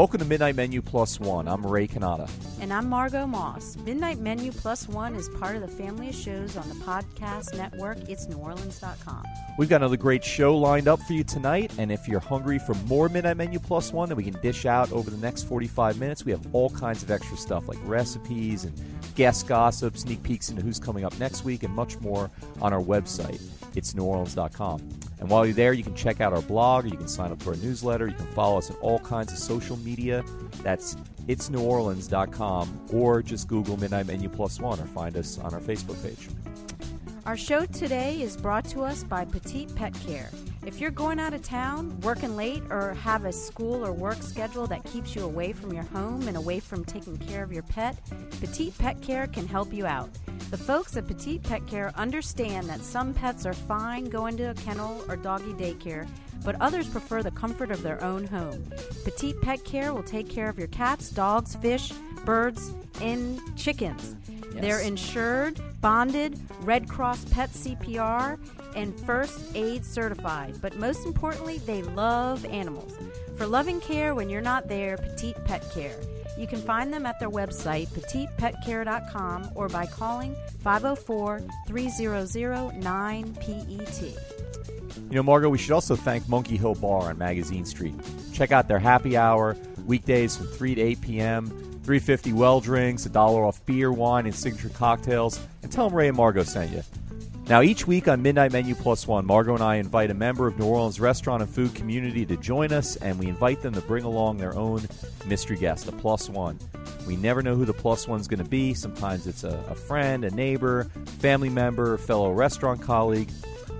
Welcome to Midnight Menu Plus One. I'm Ray Kanata. And I'm Margot Moss. Midnight Menu Plus One is part of the family of shows on the podcast network, It's NewOrleans.com. We've got another great show lined up for you tonight, and if you're hungry for more Midnight Menu Plus One that we can dish out over the next 45 minutes, we have all kinds of extra stuff like recipes and guest gossip, sneak peeks into who's coming up next week, and much more on our website, It's NewOrleans.com. And while you're there, you can check out our blog, or you can sign up for our newsletter. You can follow us on all kinds of social media. That's it's itsneworleans.com, or just Google Midnight Menu Plus One, or find us on our Facebook page. Our show today is brought to us by Petite Pet Care. If you're going out of town, working late, or have a school or work schedule that keeps you away from your home and away from taking care of your pet, Petite Pet Care can help you out. The folks at Petite Pet Care understand that some pets are fine going to a kennel or doggy daycare, but others prefer the comfort of their own home. Petite Pet Care will take care of your cats, dogs, fish, birds, and chickens. Yes. They're insured, bonded, Red Cross Pet CPR, and first aid certified. But most importantly, they love animals. For loving care when you're not there, Petite Pet Care. You can find them at their website, petitepetcare.com, or by calling 504 300 9PET. You know, Margot, we should also thank Monkey Hill Bar on Magazine Street. Check out their happy hour weekdays from 3 to 8 p.m. 350 well drinks, a dollar off beer, wine, and signature cocktails. And tell them Ray and Margot sent you. Now, each week on Midnight Menu Plus One, Margot and I invite a member of New Orleans restaurant and food community to join us, and we invite them to bring along their own mystery guest, a plus one. We never know who the plus one's going to be. Sometimes it's a, a friend, a neighbor, family member, fellow restaurant colleague.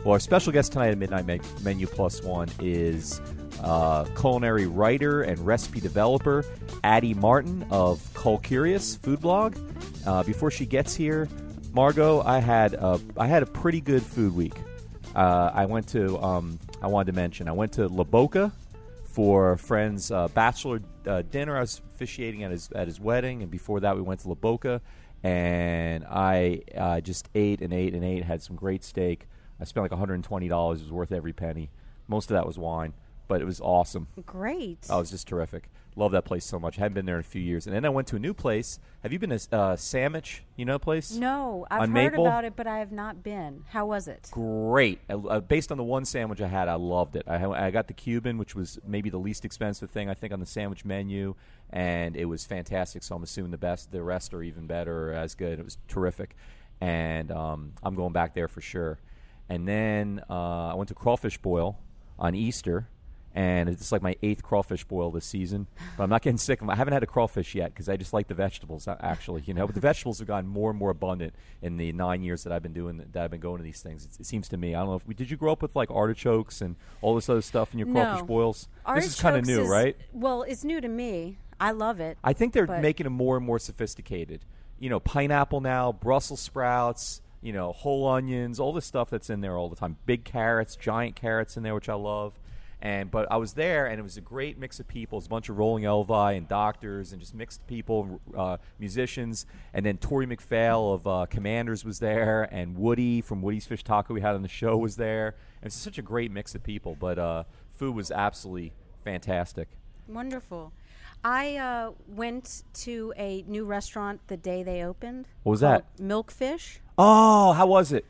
Well, our special guest tonight at Midnight Menu Plus One is uh, culinary writer and recipe developer Addie Martin of Culicurious Food Blog. Uh, before she gets here, Margot, I had a, I had a pretty good food week. Uh, I went to um, I wanted to mention I went to La Boca for a friend's uh, bachelor uh, dinner. I was officiating at his at his wedding, and before that we went to La Boca, and I uh, just ate and ate and ate. Had some great steak. I spent like 120 dollars. It was worth every penny. Most of that was wine, but it was awesome. Great. Oh, it was just terrific. Love that place so much. I haven't been there in a few years. And then I went to a new place. Have you been to uh, Sandwich? You know the place? no, I've on heard Maple? about it, but I have not been. How was it? Great. Uh, uh, based on the one sandwich I had, I loved it. I, I got the Cuban, which was maybe the least expensive thing I think on the sandwich menu, and it was fantastic. So I'm assuming the best, the rest are even better or as good. It was terrific, and um, I'm going back there for sure. And then uh, I went to Crawfish Boil on Easter, and it's like my eighth crawfish boil this season. But I'm not getting sick. I haven't had a crawfish yet because I just like the vegetables. uh, Actually, you know, but the vegetables have gotten more and more abundant in the nine years that I've been doing that I've been going to these things. It, it seems to me. I don't know if we, did you grow up with like artichokes and all this other stuff in your crawfish No. boils. this is kind of new, is- right? Well, it's new to me. I love it. I think they're making them more and more sophisticated. You know, pineapple now, Brussels sprouts, you know, whole onions, all this stuff that's in there all the time. Big carrots, giant carrots in there, which I love. And but I was there, and it was a great mix of people. It was a bunch of rolling elvi and doctors, and just mixed people, uh, musicians. And then Tory McPhail of uh, Commanders was there, and Woody from Woody's Fish Taco we had on the show was there. And it's such a great mix of people. But uh, food was absolutely fantastic. Wonderful. I uh, went to a new restaurant the day they opened. What was that? Milkfish. Oh, how was it?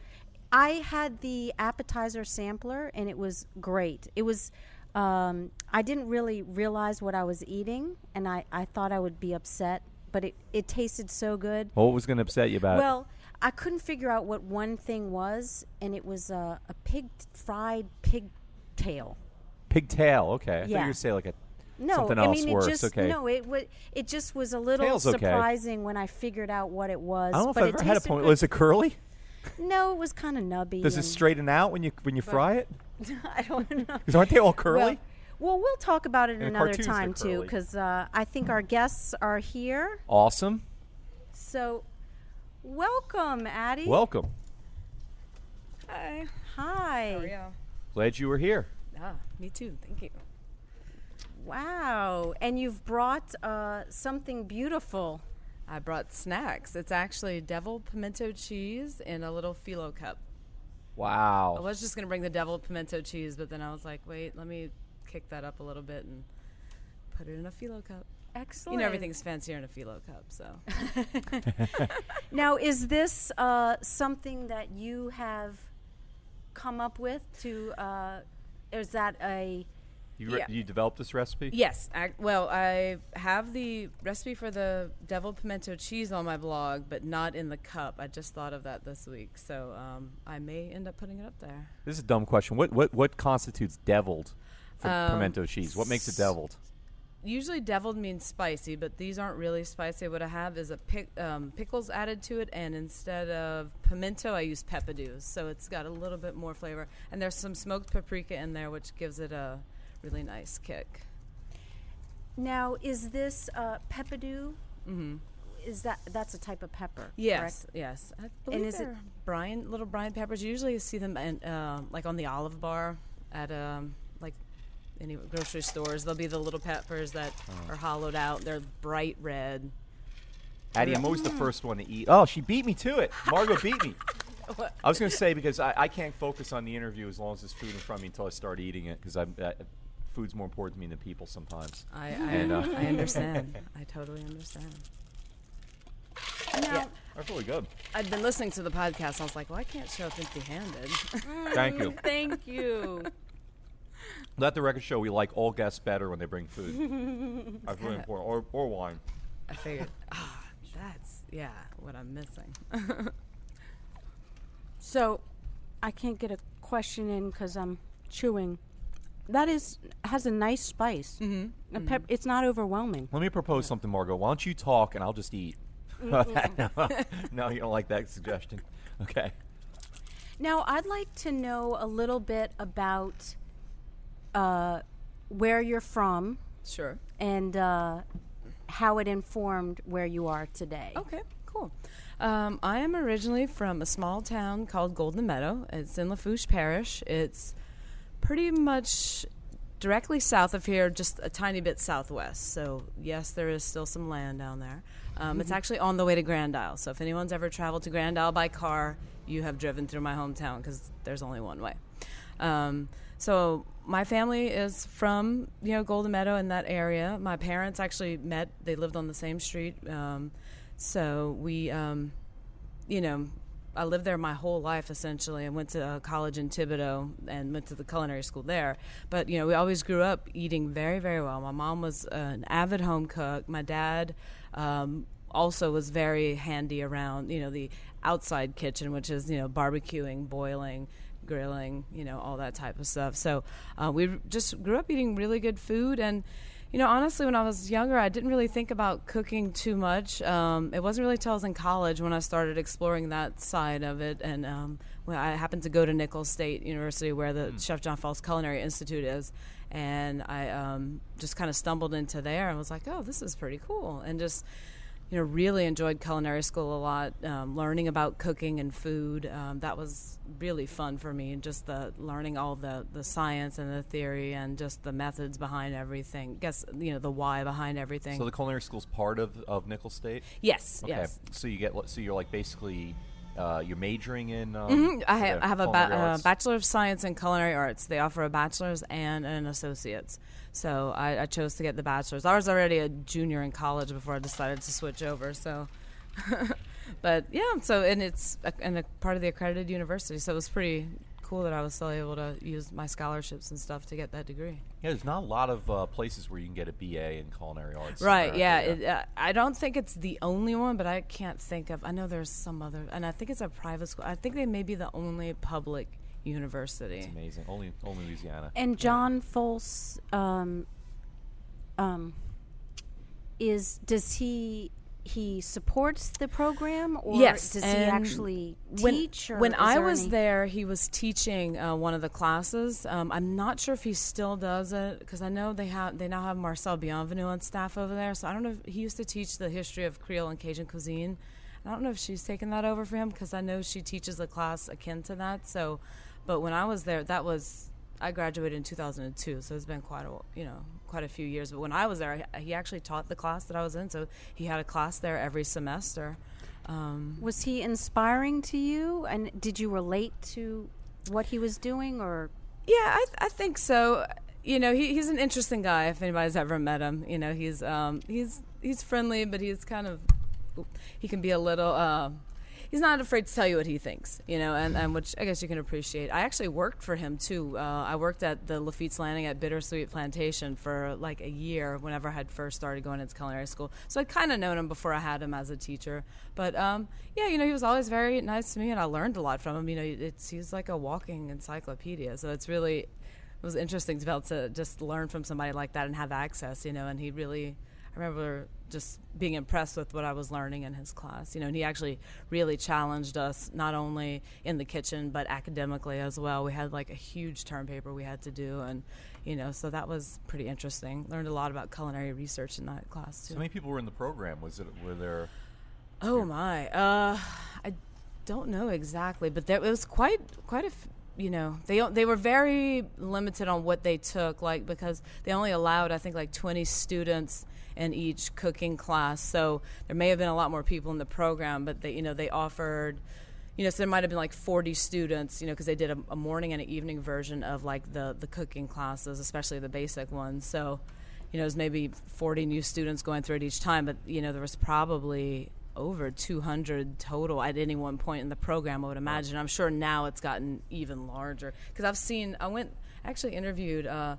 I had the appetizer sampler, and it was great. It was. Um, I didn't really realize what I was eating, and I, I thought I would be upset, but it, it tasted so good. What was going to upset you about it? Well, I couldn't figure out what one thing was, and it was uh, a pig fried pig tail. Pig tail, Okay. I thought you Yeah. were say like a No, something I mean worse. it just okay. no, it wa- it just was a little Tail's okay. surprising when I figured out what it was. I don't know if I've it ever had a point. Was it curly? No, it was kind of nubby. Does it straighten out when you when you fry it? I don't know. Because aren't they all curly? Well, well, we'll talk about it In another cartoons, they're time too, curly. because uh, I think our guests are here. awesome. So, welcome, Addie. Welcome. Hi. Hi. How are you? Glad you were here. Ah, me too. Thank you. Wow. And you've brought uh, something beautiful. I brought snacks. It's actually deviled pimento cheese in a little phyllo cup. Wow. I was just going to bring the deviled pimento cheese, but then I was like, wait, let me kick that up a little bit and put it in a phyllo cup. Excellent. You know, everything's fancier in a phyllo cup, so. Now, is this uh, something that you have come up with to? Uh, is that a? You, re- Yeah. you developed this recipe? Yes. I, well, I have the recipe for the deviled pimento cheese on my blog, but not in the cup. I just thought of that this week, so um, I may end up putting it up there. This is a dumb question. What what what constitutes deviled for Um, pimento cheese? What makes it deviled? Usually, deviled means spicy, but these aren't really spicy. What I have is a pic, um, pickles added to it, and instead of pimento, I use peppadews, so it's got a little bit more flavor. And there's some smoked paprika in there, which gives it a really nice kick. Now, is this uh, peppadew? Mm-hmm. Is that that's a type of pepper? Yes, yes. I believe is it- they're brine, little brine peppers. You usually see them in, uh, like on the olive bar at um, like any grocery stores. They'll be the little peppers that Oh. are hollowed out. They're bright red. Addie, I'm always the first one to eat. Oh, she beat me to it. Margot beat me. I was going to say because I, I can't focus on the interview as long as there's food in front of me until I start eating it because I'm uh, food's more important to me than people sometimes. I, I, And, uh, I understand. I totally understand. Now, That's really good. I've been listening to the podcast. And I was like, well, I can't show up empty-handed. Thank you. thank you. Let the record show we like all guests better when they bring food. That's really important. Or, or wine. I figured, ah, that's yeah, what I'm missing. So, I can't get a question in because I'm chewing. That is has a nice spice. Mm-hmm. A pep- It's not overwhelming. Let me propose something, Margot. Why don't you talk and I'll just eat? no, no, you don't like that suggestion. Okay. Now, I'd like to know a little bit about uh, where you're from Sure. and uh, how it informed where you are today. Okay, cool. Um, I am originally from a small town called Golden Meadow. It's in Lafourche Parish. It's pretty much directly south of here, just a tiny bit southwest. So, yes, there is still some land down there. Um, It's actually on the way to Grand Isle. So, if anyone's ever traveled to Grand Isle by car, you have driven through my hometown because there's only one way. Um, so my family is from you know Golden Meadow in that area. My parents actually met; they lived on the same street. Um, so we, um, you know, I lived there my whole life essentially. I went to uh, college in Thibodaux and went to the culinary school there. But you know, we always grew up eating very, very well. My mom was an avid home cook. My dad. Um, also was very handy around you know the outside kitchen which is you know barbecuing boiling grilling you know all that type of stuff so uh, we just grew up eating really good food and you know honestly when i was younger i didn't really think about cooking too much. Um, it wasn't really till i was in college when i started exploring that side of it. And um, when i happened to go to nicholls state university where the chef john folse culinary institute is. And i um, just kind of stumbled into there and was like oh this is pretty cool. And just you know, really enjoyed culinary school a lot. Um, learning about cooking and food um, that was really fun for me, and just the learning all the the science and the theory and just the methods behind everything. Guess you know the why behind everything. So the culinary school's part of, of Nicholls State? yes, Okay. yes. So you get so you're like basically uh, you're majoring in. Um, Mhm. I have, I have a ba- uh, bachelor of science in culinary arts. They offer a bachelor's and an associate's. So I, I chose to get the bachelor's. I was already a junior in college before I decided to switch over. So, but yeah. So and it's a, and a part of the accredited university. So it was pretty cool that I was still able to use my scholarships and stuff to get that degree. Yeah, there's not a lot of uh, places where you can get a BA in culinary arts. Right. Yeah. It, uh, I don't think it's the only one, but I can't think of. I know there's some other, and I think it's a private school. I think they may be the only public university. It's amazing. Only only Louisiana. And John Folse, um, um, is does he he supports the program or Yes, does he actually when, teach? or when is I there was any- there, he was teaching uh, one of the classes. Um, I'm not sure if he still does it because I know they have they now have Marcelle Bienvenu on staff over there. So I don't know if he used to teach the history of Creole and Cajun cuisine. I don't know if she's taken that over for him because I know she teaches a class akin to that. So, but when I was there, that was I graduated in 2002, so it's been quite a you know quite a few years. But when I was there, he actually taught the class that I was in, so he had a class there every semester. Um, was he inspiring to you, and did you relate to what he was doing, or? Yeah, I, th- I think so. You know, he, he's an interesting guy. If anybody's ever met him, you know, he's um, he's he's friendly, but he's kind of he can be a little. Uh, he's not afraid to tell you what he thinks, you know, and, and which I guess you can appreciate. I actually worked for him too. Uh, I worked at the Lafitte's Landing at Bittersweet Plantation for like a year whenever I had first started going into culinary school. So I'd kind of known him before I had him as a teacher. But um, yeah, you know, he was always very nice to me, and I learned a lot from him. You know, it's he's like a walking encyclopedia. So it's really it was interesting to be able to just learn from somebody like that and have access, you know, and he really I remember just being impressed with what I was learning in his class. You know, and he actually really challenged us not only in the kitchen but academically as well. We had like a huge term paper we had to do, and you know, so that was pretty interesting. Learned a lot about culinary research in that class too. So many people were in the program. Was it were there? Oh my, uh, I don't know exactly, but there, it was quite quite a. F- you know they they were very limited on what they took like because they only allowed I think like 20 students in each cooking class. So there may have been a lot more people in the program, but they, you know, they offered, you know, so there might have been like 40 students, you know, because they did a, a, morning and an evening version of like the the cooking classes, especially the basic ones. So, you know, it was maybe 40 new students going through it each time, but you know, there was probably over 200 total at any one point in the program. I would imagine. I'm sure now it's gotten even larger because I've seen. I went actually interviewed. Uh,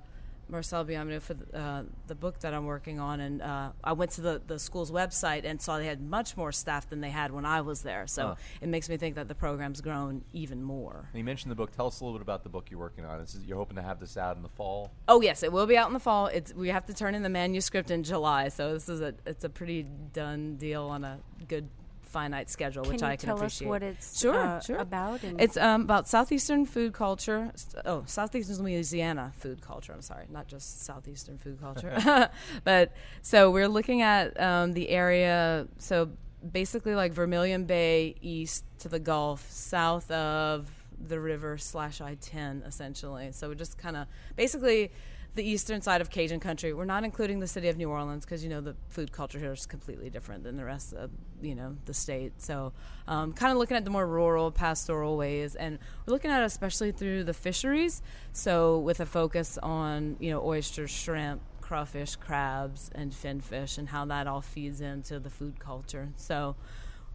Marcelle Bienvenu for the, uh, the, book that I'm working on, and uh, I went to the, the school's website and saw they had much more staff than they had when I was there. So huh. it makes me think that the program's grown even more. And you mentioned the book. Tell us a little bit about the book you're working on. Is, you're hoping to have this out in the fall? Oh yes, it will be out in the fall. It's we have to turn in the manuscript in July, so this is a it's a pretty done deal on a good finite schedule, can which I can tell appreciate. us what it's sure, uh, sure. about? it's um, about southeastern food culture. Oh, southeastern Louisiana food culture. I'm sorry, not just southeastern food culture. but so we're looking at um, the area. So basically, like Vermilion Bay east to the Gulf, south of the river slash I-10, essentially. So we're just kind of basically the eastern side of Cajun country. We're not including the city of New Orleans because you know the food culture here is completely different than the rest of you know the state. So, um, kind of looking at the more rural, pastoral ways, and we're looking at especially through the fisheries. So, with a focus on you know oysters, shrimp, crawfish, crabs, and finfish, and how that all feeds into the food culture. So.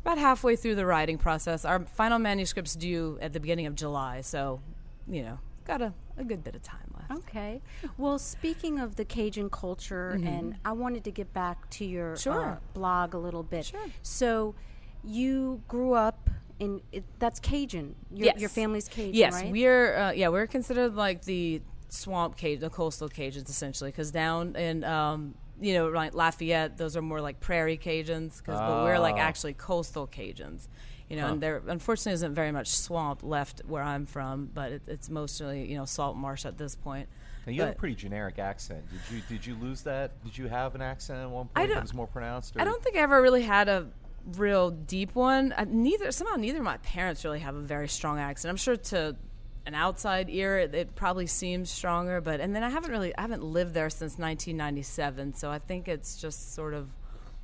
About halfway through the writing process. Our final manuscript's due at the beginning of July, so you know, got a, a good bit of time. Okay. Well, speaking of the Cajun culture, mm-hmm. and I wanted to get back to your sure. uh, blog a little bit. Sure. So, you grew up in it, that's Cajun. Your, yes. your family's Cajun. Yes, right? we're uh, yeah we're considered like the swamp Cajun, the coastal Cajuns essentially, because down in um, you know like Lafayette, those are more like prairie Cajuns, cause, but we're like ah. actually coastal Cajuns you know, huh. and there unfortunately isn't very much swamp left where I'm from, but it, it's mostly you know salt marsh at this point. Now you but have a pretty generic accent. Did you did you lose that? Did you have an accent at one point that was more pronounced? Or? I don't think I ever really had a real deep one. I, neither somehow neither of my parents really have a very strong accent. I'm sure to an outside ear it, it, probably seems stronger, but and then I haven't really I haven't lived there since 1997, so I think it's just sort of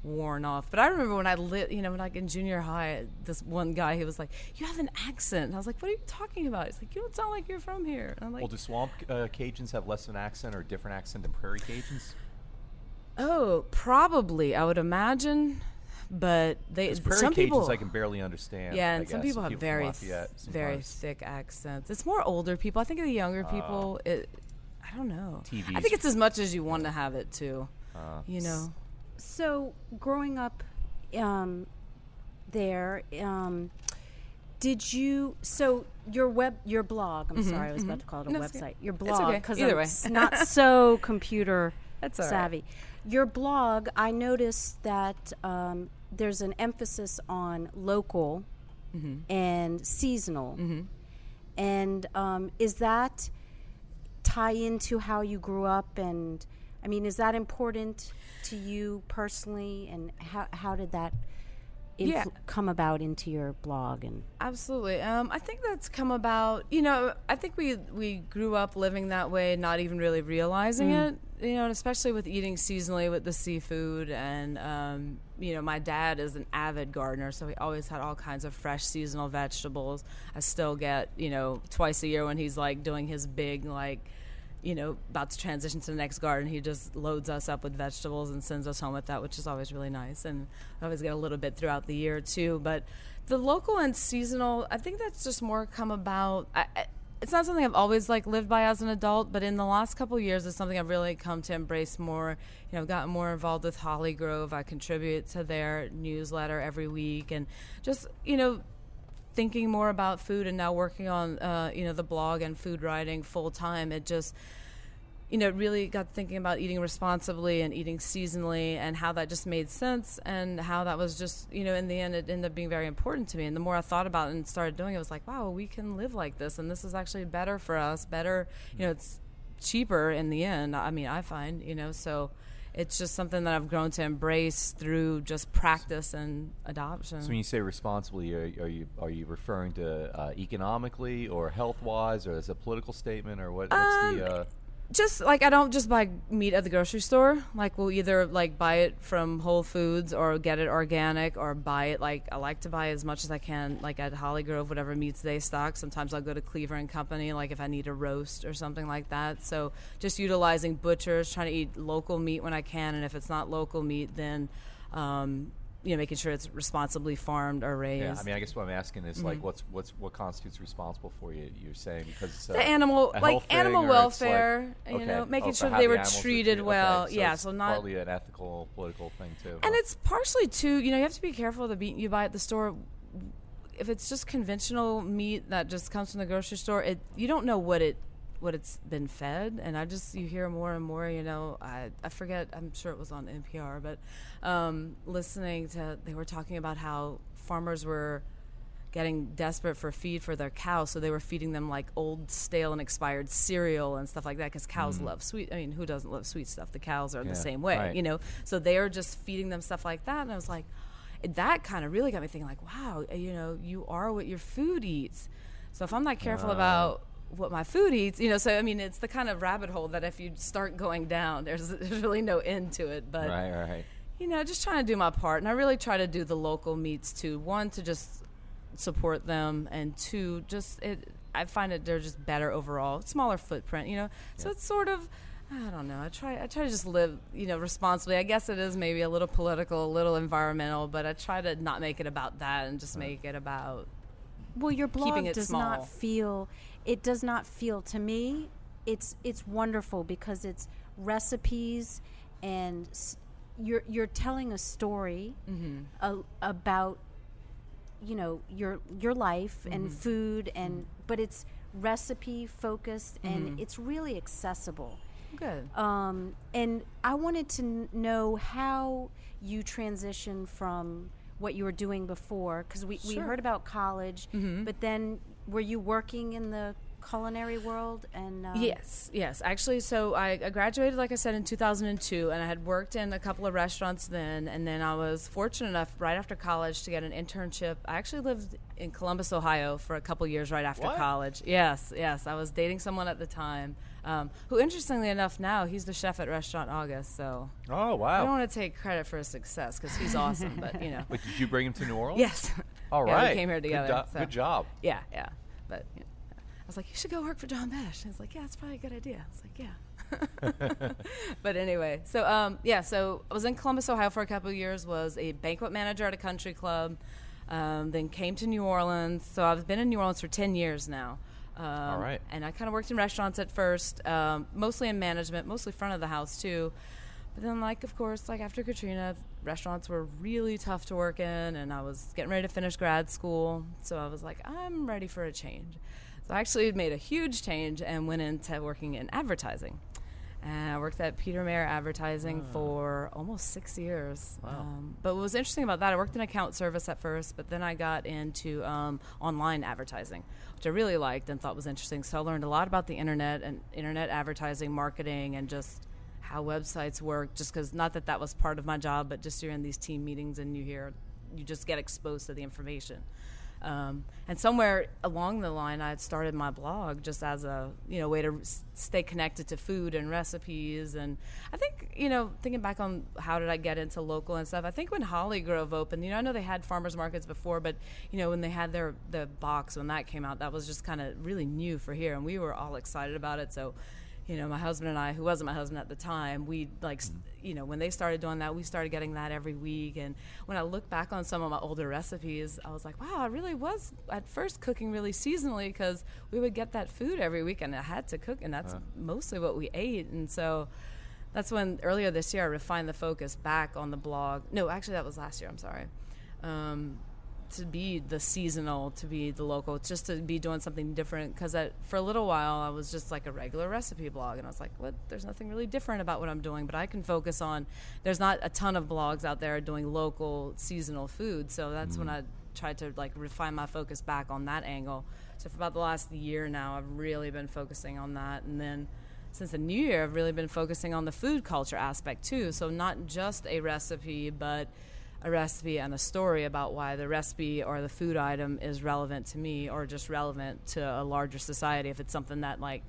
worn off. But I remember when I lit, you know, when like in junior high, this one guy he was like, "You have an accent." And I was like, "What are you talking about?" He's like, "You don't sound like you're from here." And I'm like, "Well, do swamp uh, Cajuns have less of an accent or a different accent than prairie Cajuns?" Oh, probably. I would imagine. But they prairie some Cajuns people I can barely understand. Yeah, and some people have people very very thick accents. It's more older people. I think the younger people, uh, it, I don't know. TVs. I think it's as much as you want to have it too. Uh, you know. So, growing up um, there, um, did you? So your web, your blog. I'm mm-hmm, sorry, I was mm-hmm. about to call it a no, website. Your blog, because okay. I'm not so computer savvy. Right. Your blog, I noticed that um, there's an emphasis on local mm-hmm. and seasonal. Mm-hmm. And um, is that tie into how you grew up and I mean, is that important to you personally? And how, how did that Yeah. come about into your blog and Absolutely. Um, I think that's come about. You know, I think we we grew up living that way, not even really realizing it. You know, and especially with eating seasonally with the seafood, and um, you know, my dad is an avid gardener, so he always had all kinds of fresh seasonal vegetables. I still get, you know, twice a year when he's like doing his big like you know, about to transition to the next garden, he just loads us up with vegetables and sends us home with that, which is always really nice. And I always get a little bit throughout the year too. But the local and seasonal, I think that's just more come about. I, I, it's not something I've always like lived by as an adult, but in the last couple years, it's something I've really come to embrace more. You know, I've gotten more involved with Hollygrove. I contribute to their newsletter every week, and just you know, thinking more about food and now working on uh, you know the blog and food writing full time it just you know really got thinking about eating responsibly and eating seasonally and how that just made sense and how that was just you know in the end it ended up being very important to me. And the more i thought about it and started doing it, it was like wow we can live like this and this is actually better for us better you know it's cheaper in the end i mean i find you know so it's just something that I've grown to embrace through just practice and adoption. So when you say responsibly, are, are you are you referring to uh, economically or health wise, or as a political statement, or what, what's Um, the? Uh, just like I don't just buy meat at the grocery store. Like we'll either like buy it from Whole Foods or get it organic or buy it like I like to buy as much as I can like at Hollygrove whatever meats they stock. Sometimes I'll go to Cleaver and Company like if I need a roast or something like that. So just utilizing butchers, trying to eat local meat when I can, and if it's not local meat, then um, you know making sure it's responsibly farmed or raised. yeah, I mean, I guess what I'm asking is like, mm-hmm. what's what's what constitutes responsible for you? You're saying because it's a, the animal like animal it's like- welfare you okay. know making Oh, sure how they the were treated okay, well so yeah so not partly an ethical political thing too. and huh? it's partially too you know you have to be careful of the meat you buy at the store if it's just conventional meat that just comes from the grocery store it you don't know what it what it's been fed and i just you hear more and more you know i i forget i'm sure it was on npr but um listening to they were talking about how farmers were getting desperate for feed for their cows, so they were feeding them like old, stale, and expired cereal and stuff like that. Because cows love sweet. I mean, who doesn't love sweet stuff? The cows are Mm. Yeah, the same way, right. you know. So they are just feeding them stuff like that, and I was like, that kind of really got me thinking, like, wow, you know, you are what your food eats. So if I'm not careful about what my food eats, you know, so I mean, it's the kind of rabbit hole that if you start going down, there's there's really no end to it. But right, right. you know, just trying to do my part. And I really try to do the local meats too. One, to just support them, and two, just it. I find it they're just better overall, smaller footprint, you know. So it's sort of, I don't know. I try, I try to just live, you know, responsibly. I guess it is maybe a little political, a little environmental, but I try to not make it about that and just make it about Well, your blog Keeping it does small. not feel. It does not feel to me. It's it's wonderful because it's recipes and s- you're you're telling a story Mm-hmm. a, about you know your your life Mm-hmm. and food and but it's recipe focused Mm-hmm. and it's really accessible. good. Um, and I wanted to n- know how you transitioned from what you were doing before, because we, we heard about college, but then were you working in the culinary world? And um, Yes, yes. Actually, so I, I graduated, like I said, in 2002, and I had worked in a couple of restaurants then. And then I was fortunate enough, right after college, to get an internship. I actually lived in Columbus, Ohio, for a couple years right after What? college. Yes, yes. I was dating someone at the time, um, who, interestingly enough, now he's the chef at Restaurant August. So Oh wow I don't want to take credit for his success because he's awesome, but you know. Wait, did you bring him to New Orleans? Yes. All Yeah, right. we came here together. Good, do- so. good job. Yeah, yeah. But you know, I was like, you should go work for John Besh. And he's like, yeah, it's probably a good idea. I was like, yeah. but anyway, so um, yeah, so I was in Columbus, Ohio for a couple of years. Was a banquet manager at a country club. Um, then came to New Orleans. So I've been in New Orleans for ten years now. Um, All right. And I kind of worked in restaurants at first, um, mostly in management, mostly front of the house too. But then, like, of course, like after Katrina, restaurants were really tough to work in, and I was getting ready to finish grad school. So I was like, I'm ready for a change. So I actually made a huge change and went into working in advertising. And I worked at Peter Mayer Advertising for almost six years. Wow. Um, but what was interesting about that, I worked in account service at first, but then I got into um, online advertising, which I really liked and thought was interesting. So I learned a lot about the internet and internet advertising, marketing, and just how websites work. Just because, not that that was part of my job, but just you're in these team meetings and you hear you just get exposed to the information. Um, and somewhere along the line, I had started my blog just as a you know way to stay connected to food and recipes. And I think you know thinking back on how did I get into local and stuff. I think when Hollygrove opened, you know I know they had farmers markets before, but you know when they had their the box when that came out, that was just kind of really new for here, and we were all excited about it. So you know, my husband and I, who wasn't my husband at the time, we like, you know, when they started doing that, we started getting that every week. And when I look back on some of my older recipes, I was like, wow, I really was at first cooking really seasonally because we would get that food every week and I had to cook, and that's mostly what we ate. And so that's when earlier this year I refined the focus back on the blog. No, actually, that was last year. I'm sorry. Um, to be the seasonal, to be the local, just to be doing something different. Because for a little while, I was just like a regular recipe blog, and I was like, "What? There's nothing really different about what I'm doing." But I can focus on. There's not a ton of blogs out there doing local seasonal food, so that's when mm-hmm. I tried to like refine my focus back on that angle. So for about the last year now, I've really been focusing on that, and then since the new year, I've really been focusing on the food culture aspect too. So not just a recipe, but a recipe and a story about why the recipe or the food item is relevant to me or just relevant to a larger society if it's something that like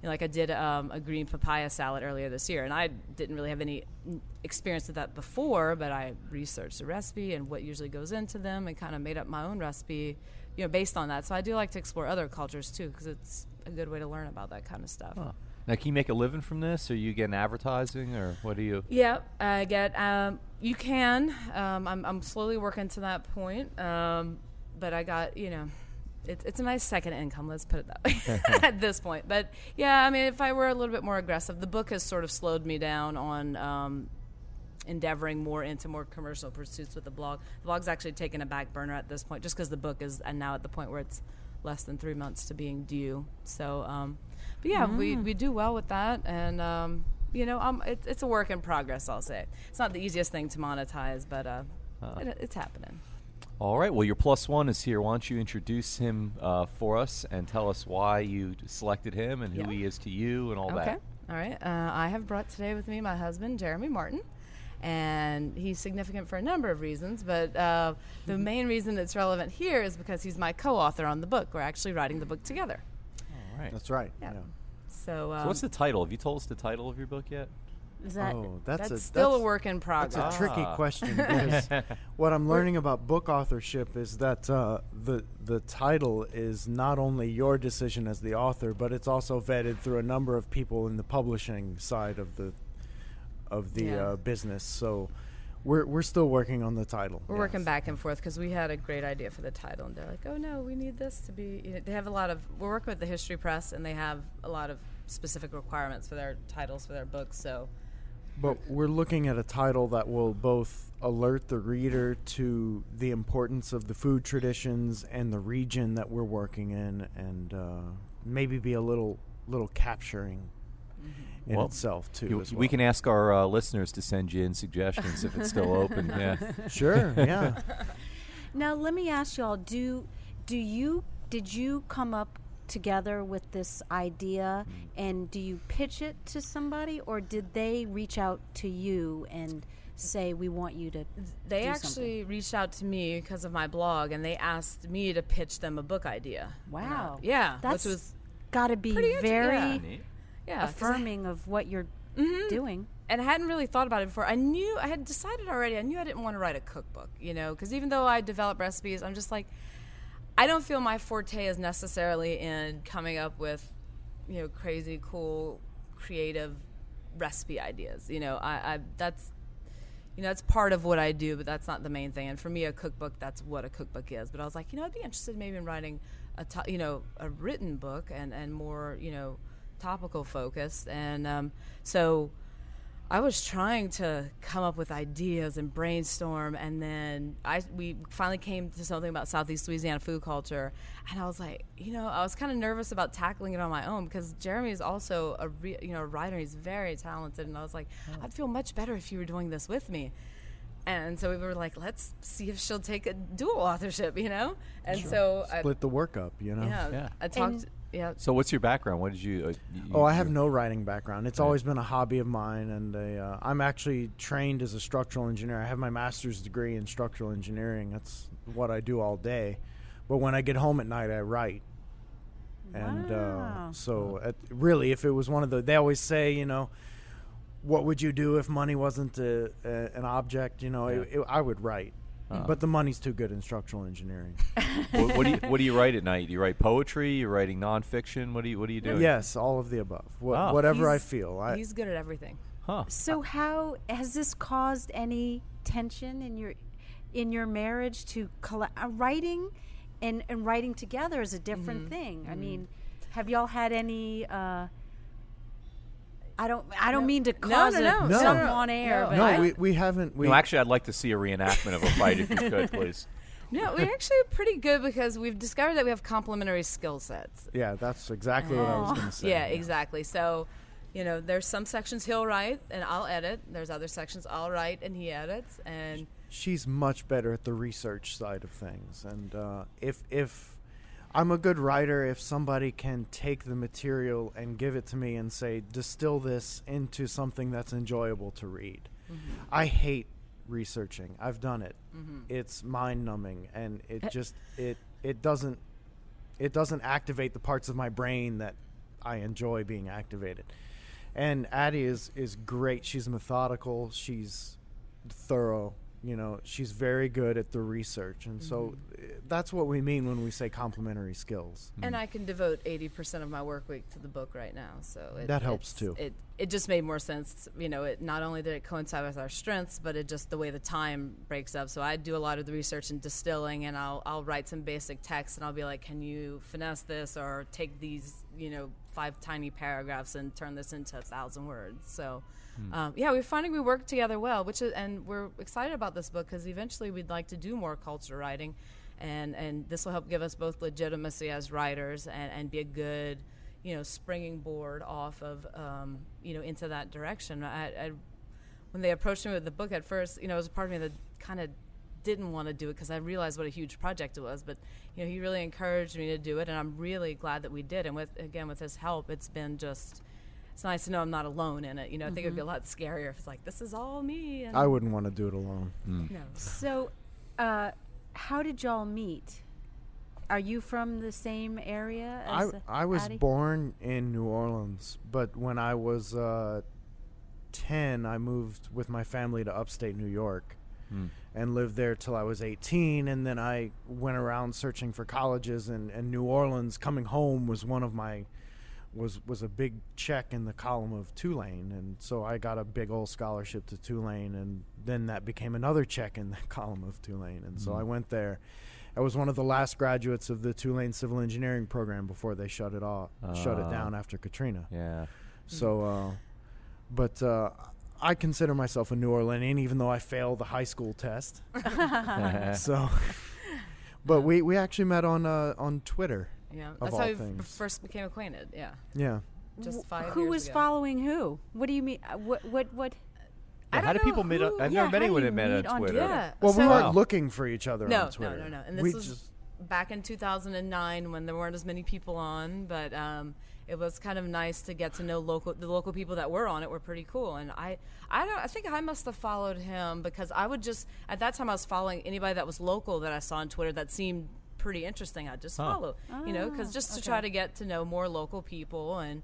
you know, like I did um, a green papaya salad earlier this year, and I didn't really have any experience with that before, but I researched the recipe and what usually goes into them, and kind of made up my own recipe, you know, based on that. So I do like to explore other cultures too, because it's a good way to learn about that kind of stuff. Huh. Now, can you make a living from this? Or are you getting advertising, or what do you? Yeah, I get. Um, you can. Um, I'm, I'm slowly working to that point. Um, but I got, you know, it's it's a nice second income. Let's put it that way at this point. But yeah, I mean, if I were a little bit more aggressive, the book has sort of slowed me down on. Um, endeavoring more into more commercial pursuits with the blog the blog's actually taken a back burner at this point just because the book is and now at the point where it's less than three months to being due so um, but yeah, we, we do well with that, and um, you know, um, it, it's a work in progress. I'll say it's not the easiest thing to monetize, but uh, it, it's happening. All right. Well, your plus one is here. Why don't you introduce him uh, for us and tell us why you selected him and who Yeah. he is to you and all that. Okay, that? all right. Uh, I have brought today with me my husband, Jeremy Martin. And he's significant for a number of reasons, but uh, the main reason it's relevant here is because he's my co-author on the book. We're actually writing the book together. All right. That's right. Yeah. yeah. So, um, so, what's the title? Have you told us the title of your book yet? Is that oh, that's, that's a still that's, a work in progress. That's a tricky Ah. question because what I'm learning about book authorship is that uh, the the title is not only your decision as the author, but it's also vetted through a number of people in the publishing side of the of the Yeah. uh, business. So we're we're still working on the title. We're working back and forth because we had a great idea for the title, and they're like, "Oh no, we need this to be." You know, they have a lot of. We're working with the History Press, and they have a lot of specific requirements for their titles for their books. So, But we're looking at a title that will both alert the reader to the importance of the food traditions and the region that we're working in, and uh, maybe be a little little capturing in Well, itself too. You- as We can ask our uh, listeners to send you in suggestions if it's still open. Yeah. sure, yeah. Now let me ask y'all: Do do you did you come up together with this idea, Mm. and do you pitch it to somebody, or did they reach out to you and say, "We want you to"? they do actually reached out to me because of my blog, and they asked me to pitch them a book idea. Wow. yeah, That's which was got to be very yeah. Yeah 'cause I- affirming of what you're Mm-hmm. doing. and I hadn't really thought about it before. I knew I had decided already. I knew I didn't want to write a cookbook, you know, because even though I develop recipes, I'm just like, I don't feel my forte is necessarily in coming up with, you know, crazy, cool, creative recipe ideas. You know, I, I that's. You know, that's part of what I do, but that's not the main thing. And for me, a cookbook, that's what a cookbook is. But I was like, you know, I'd be interested maybe in writing a, you know, a written book and, and more, you know, topical focused. And um, so I was trying to come up with ideas and brainstorm, and then I we finally came to something about Southeast Louisiana food culture, and I was like, you know, I was kind of nervous about tackling it on my own because Jeremy is also a re- you know a writer. He's very talented, and I was like, I'd feel much better if you were doing this with me. And so we were like, let's see if she'll take a dual authorship, you know. And so I, Split the work up, you know. yeah, Yeah. I talked. And yeah. So, what's your background? What did you? Uh, you Oh, I have no writing background. It's Right. always been a hobby of mine, and a, uh, I'm actually trained as a structural engineer. I have my master's degree in structural engineering. That's what I do all day. But when I get home at night, I write. And uh, Wow. so, at, really, if it was one of the, they always say, you know, what would you do if money wasn't a, a, an object? You know, it, it, I would write. Uh. But the money's too good in structural engineering. what, what do you What do you write at night? Do you write poetry? You're writing nonfiction. What do you What do you do? yes, all of the above. Wha- Oh. Whatever I feel. I, He's good at everything. Huh. So how has this caused any tension in your in your marriage to colla- uh, writing and and writing together is a different thing. I mean, have y'all had any uh I don't I don't No. mean to cause no, a- no, no, something no, on air, no. but no, we, we haven't. We, no, actually, I'd like to see a reenactment of a fight if you could, please. No, we're actually pretty good because we've discovered that we have complementary skill sets. Yeah, that's exactly what I was Oh. going to say. Yeah, exactly. So, you know, there's some sections he'll write and I'll edit. There's other sections I'll write and he edits. And She's much better at the research side of things, and uh, if if I'm a good writer, if somebody can take the material and give it to me and say distill this into something that's enjoyable to read. Mm-hmm. I hate researching. I've done it. Mm-hmm. It's mind numbing, and it eh. just it it doesn't it doesn't activate the parts of my brain that I enjoy being activated. And Addie is is great. She's methodical. She's thorough. You know, she's very good at the research, and so uh, that's what we mean when we say complementary skills. and I can devote 80% of my work week to the book right now. So it, That helps, too. It it just made more sense. You know, it not only did it coincide with our strengths, but it just the way the time breaks up. So I do a lot of the research and distilling, and I'll I'll write some basic text, and I'll be like, can you finesse this or take these you know five tiny paragraphs and turn this into a thousand words. So. Um, yeah, we're finding we work together well, which is, and we're excited about this book because eventually we'd like to do more culture writing, and and this will help give us both legitimacy as writers and, and be a good, you know, springing board off of, um, you know, into that direction. I, I, when they approached me with the book at first, you know, it was a part of me that kind of didn't want to do it because I realized what a huge project it was. But you know, he really encouraged me to do it, and I'm really glad that we did. And with again with his help, it's been just. It's nice to know I'm not alone in it. You know, I think it'd be a lot scarier if it's like this is all me. And I wouldn't want to do it alone. no. So, uh, how did y'all meet? Are you from the same area I as uh, I was Addie? born in New Orleans, but when I was uh, ten, I moved with my family to upstate New York. Hmm. and lived there till I was 18. And then I went around searching for colleges, and, and New Orleans coming home was one of my was was a big check in the column of Tulane, and so I got a big old scholarship to Tulane, and then that became another check in the column of Tulane, and so I went there. I was one of the last graduates of the Tulane Civil Engineering program before they shut it off, shut it Ah. down after Katrina. Yeah. So, uh, but uh, I consider myself a New Orleanian, even though I failed the high school test. so, but we, we actually met on uh, on Twitter. Yeah, Of that's all how we first became acquainted. Yeah, Yeah, just Wh- five Who years was ago. following who? What do you mean? Uh, what what what? I Yeah, how don't do people meet? who- On, I've yeah, never met anyone you that met meet on on Twitter. Yeah. well, we weren't Wow. looking for each other No, on Twitter. no, no, no. And this we was just back in 2009 when there weren't as many people on, but um, it was kind of nice to get to know local. The local people that were on it were pretty cool, and I, I don't. I think I must have followed him because I would just at that time I was following anybody that was local that I saw on Twitter that seemed pretty interesting. I'd just Huh. follow, you know, because Ah, just to okay. try to get to know more local people and.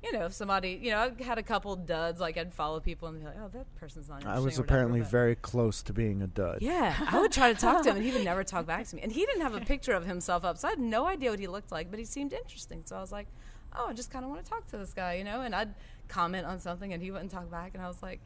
You know, if somebody, you know, I had a couple duds, like I'd follow people and be like, oh, that person's not I was or whatever, apparently but- very close to being a dud. yeah, I would try to talk to him, and he would never talk back to me. And he didn't have a picture of himself up, so I had no idea what he looked like, but he seemed interesting. So I was like, oh, I just kind of want to talk to this guy, you know? And I'd comment on something, and he wouldn't talk back, and I was like,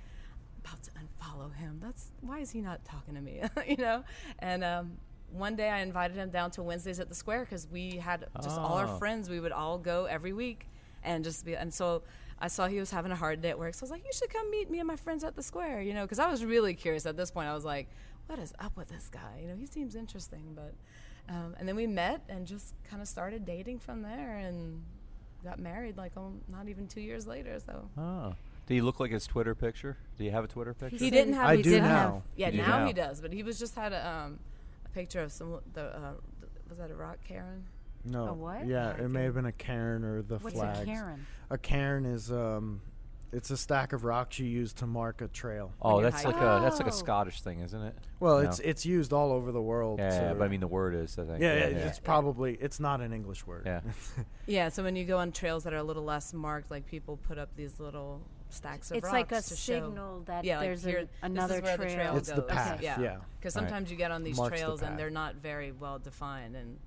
about to unfollow him. That's why is he not talking to me, you know? And um, one day I invited him down to Wednesdays at the Square because we had just all our Oh. friends. We would all go every week, and just be. And so I saw he was having a hard day at work, so I was like, you should come meet me and my friends at the Square, you know? Because I was really curious at this point. I was like, what is up with this guy? You know, he seems interesting, but. Um, and then we met and just kind of started dating from there, and got married like um, not even two years later. So Oh. Do you look like his Twitter picture? Do you have a Twitter picture? he didn't have. I he do didn't now. Have, yeah, You now, now. he does. But he was just had a, um, a picture of some. The uh, was that a rock cairn? No. A what? Yeah, I it may have been a cairn or the flag. What's flags. a cairn? A cairn is um, it's a stack of rocks you use to mark a trail. Oh, you're that's like hiking. a that's like Oh. a Scottish thing, isn't it? Well, No. it's it's used all over the world. Yeah, to- but I mean the word is. I think. yeah, yeah, yeah. it's probably it's not an English word. Yeah. Yeah, so when you go on trails that are a little less marked, like people put up these little stacks of It's rocks like a to show. signal that yeah, like there's here, a, this another is where trail. The trail It's the path, Yeah, yeah. Because Right. sometimes you get on these Marks the trails and they're not very well defined, and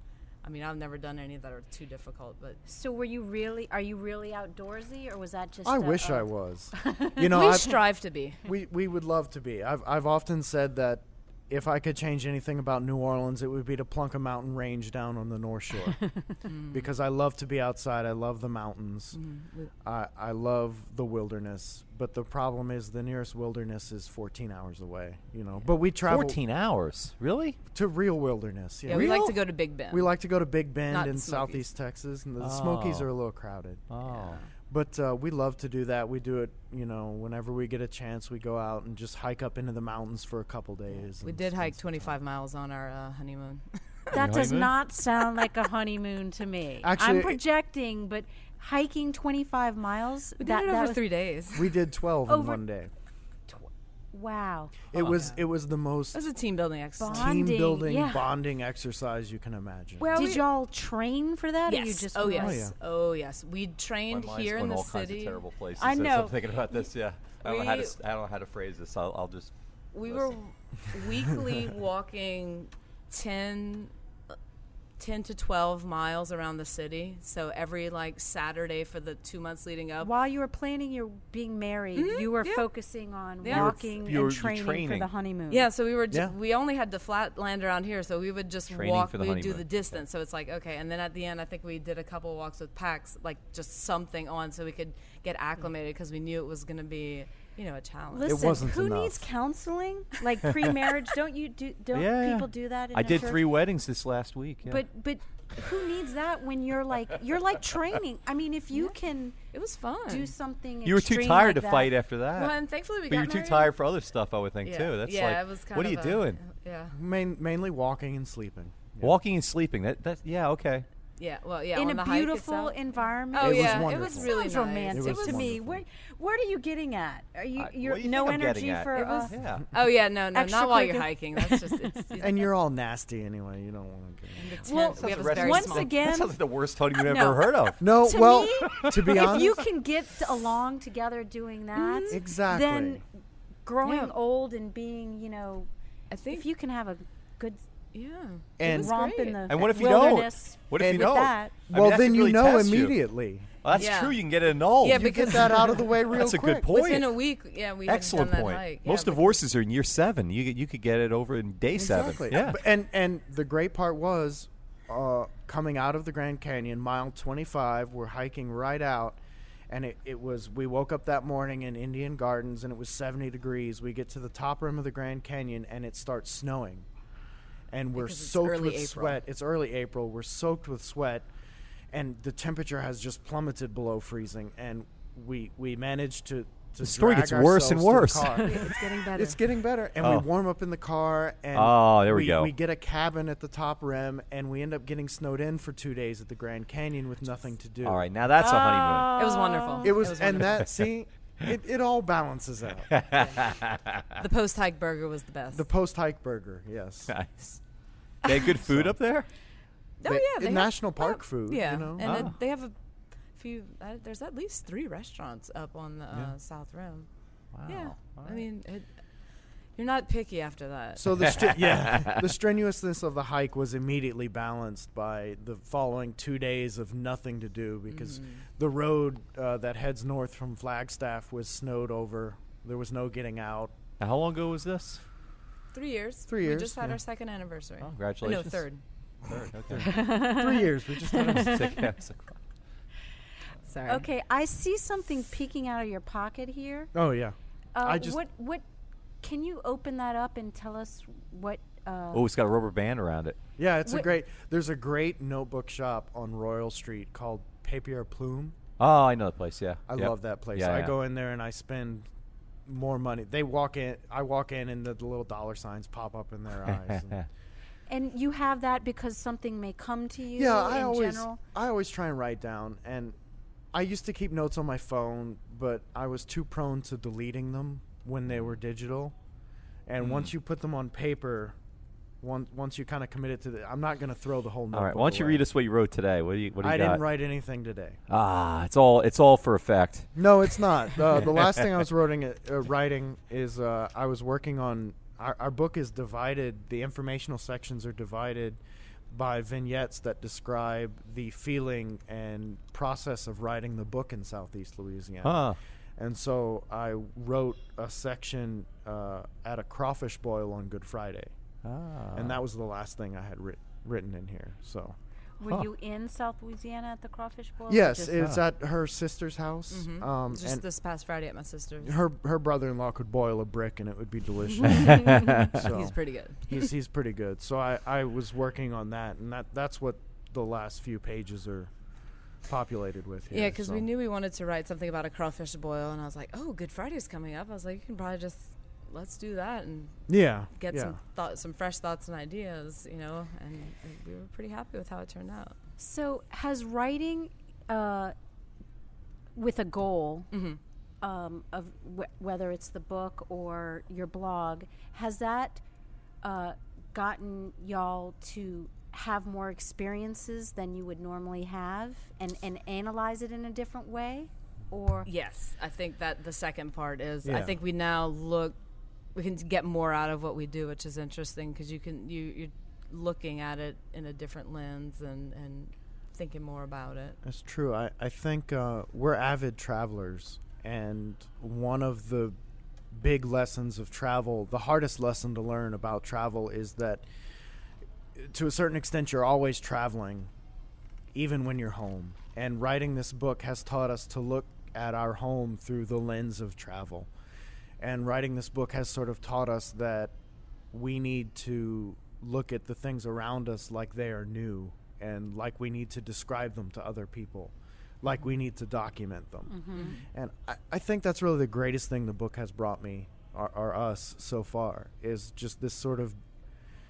I mean I've never done any that are too difficult, but So were you really? Are you really outdoorsy, or was that just? I a- wish I was. you know, we I've- strive to be. we we would love to be. I've I've often said that if I could change anything about New Orleans, it would be to plunk a mountain range down on the North Shore, because I love to be outside. I love the mountains. Mm, I I love the wilderness. But the problem is the nearest wilderness is 14 hours away. You know, but we travel Fourteen hours, really? to real wilderness. Yeah, Yeah, we like to go to Big Bend. we like to go to Big Bend Not in Smokies. southeast Texas, and the Smokies Oh. are a little crowded. Oh, But uh, we love to do that. We do it, you know, whenever we get a chance. We go out and just hike up into the mountains for a couple days. We did hike some 25 miles on our uh, honeymoon. That does honeymoon? not sound like a honeymoon to me. Actually, I'm projecting, but hiking 25 miles. We that, did it that over was, three days. We did 12 in Over- one day. Wow. It Oh, was yeah. it was the most It was a team building exercise. Bond- team building yeah. bonding exercise you can imagine. Well, Did we- y'all train for that? Or you Yes. just oh yes. like- yeah. Oh yes. We trained here in the city. places. I know. I'm thinking about this. Yeah, I don't know how to. We- s- I don't know how to phrase this. I'll, I'll just. We were weekly walking 10, uh, 10 to 12 miles around the city. So every like Saturday for the two months leading up. While you were planning your being married, Mhm, you were yeah. focusing on Yeah. You were- walking you were- and you training, for the honeymoon. Yeah, so we were ju- Yeah. we only had the flat land around here, so we would just Training walk. we would do the distance, so it's like okay. And then at the end, I think we did a couple walks with packs, like just something on, so we could get acclimated because we knew it was going to be, you know, a challenge. Listen, wasn't who enough. needs counseling? Like pre-marriage? don't you do? Don't Yeah, yeah. people do that? In I did church? three weddings this last week. Yeah. But but who needs that when you're like you're like training? I mean, if you can it was fun. do something, you were too tired like to that- fight after that. well, and thankfully we but got you're too tired for other stuff, I would think yeah. too. That's yeah, like, it was kind what are you a- doing? Yeah, Main, mainly walking and sleeping. Yeah. Walking and sleeping. That that yeah okay. Yeah. Well, yeah. in on a the beautiful itself. environment. Oh It was yeah, it was really Sounds nice. romantic It was to me. wonderful. What what are you getting at? Are you I- you're what you no I'm energy for It uh, was- Yeah. Oh yeah, no, no, not while you're hiking. That's just it's, it's And you're all nasty anyway. You don't want to get. in the. Well, we have a very once small. again- that sounds like the worst honeymoon you've No. ever heard of. No, To well, me, to be honest, if you can get along together doing that, exactly. then growing Yeah. old and being, you know, I think if you can have a good yeah. And- romp great. in the And what if you don't? wilderness What if And you don't? that, I mean, well, then you really know test you. immediately. Well, that's Yeah. true. You can get it annulled. Yeah, You because- get that out of the way real quick. that's a good point. Within a week, yeah, we Excellent done point. that hike. Yeah, Most divorces are in year seven. You you could get it over in day Exactly. seven. Yeah. And and the great part was uh, coming out of the Grand Canyon, mile 25. We're hiking right out, and it, it was. We woke up that morning in Indian Gardens, and it was 70 degrees. We get to the top rim of the Grand Canyon, and it starts snowing, and we're Because soaked with April. sweat. It's early April. We're soaked with sweat, and the temperature has just plummeted below freezing, and we we managed to. to The story drag gets worse and ourselves to the worse. it's getting better. It's getting better, and Oh. we warm up in the car, and Oh, there we we go. We get a cabin at the top rim, and we end up getting snowed in for two days at the Grand Canyon with nothing to do. All right, now that's a honeymoon. It was wonderful. it was, It was and wonderful. that see, it, it all balances out. the post hike burger was the best. the post hike burger, yes. Nice. They had good food So- up there. oh They- yeah, they have- national park well, food, Yeah, you know? and Ah. it, they have a few. Uh, there's at least three restaurants up on the uh, Yeah. South Rim. Wow. Yeah, All I mean, it, you're not picky after that. So the stri- yeah, the strenuousness of the hike was immediately balanced by the following two days of nothing to do because Mm-hmm. the road uh, that heads north from Flagstaff was snowed over. There was no getting out. Now, how long ago was this? Three years. Three years. We just had yeah. our second anniversary. Oh, no, congratulations. third. Third. Okay. Three years. We just had was thinking- I was like, Sorry. Okay, I see something peeking out of your pocket here. Oh yeah. Uh, I just- what what? Can you open that up and tell us what? Uh, oh, it's got a rubber band around it. Yeah, it's a great. There's a great notebook shop on Royal Street called Papier Plume. Oh, I know the place. Yeah. I Yep. love that place. Yeah, I yeah. go in there and I spend more money. They walk in. I walk in and the, the little dollar signs pop up in their eyes. And And you have that because something may come to you yeah, I always general? I always try and write down, and I used to keep notes on my phone, but I was too prone to deleting them when they mm. were digital. And mm. once you put them on paper, once once you kind of committed to the, I'm not going to throw the whole. All right. Why don't you away. read us what you wrote today? What do you What do you I got? didn't write anything today. Ah, it's all it's all for effect. No, it's not. Uh, the last thing I was writing, uh, writing is uh, I was working on our, our book is divided. The informational sections are divided by vignettes that describe the feeling and process of writing the book in Southeast Louisiana. Huh. And so I wrote a section uh, at a crawfish boil on Good Friday, Ah. and that was the last thing I had writ- written in here. So Were Huh. you in South Louisiana at the crawfish boil? yes, just- it's Ah. at her sister's house. Mhm. Um, Just and this past Friday at my sister's. her her brother-in-law could boil a brick and it would be delicious. so He's pretty good. he's he's pretty good. So I I was working on that, and that that's what the last few pages are populated with. Here, Yeah, because so. we knew we wanted to write something about a crawfish boil, and I was like, "Oh, Good Friday's coming up." I was like, "You can probably just let's do that and Yeah, get yeah. some thought, some fresh thoughts and ideas, you know." And, and we were pretty happy with how it turned out. So has writing uh, with a goal Mm-hmm. um, of wh- whether it's the book or your blog, has that uh, gotten y'all to have more experiences than you would normally have and, and analyze it in a different way? Or Yes, I think that the second part is I think we now look we can get more out of what we do, which is interesting because you can you you're looking at it in a different lens and and thinking more about it. That's true. I, I think uh, we're avid travelers, and one of the big lessons of travel, the hardest lesson to learn about travel, is that to a certain extent, you're always traveling, even when you're home. And writing this book has taught us to look at our home through the lens of travel. And writing this book has sort of taught us that we need to look at the things around us like they are new and like we need to describe them to other people, like we need to document them. Mm-hmm. And I, I think that's really the greatest thing the book has brought me, or, or us so far, is just this sort of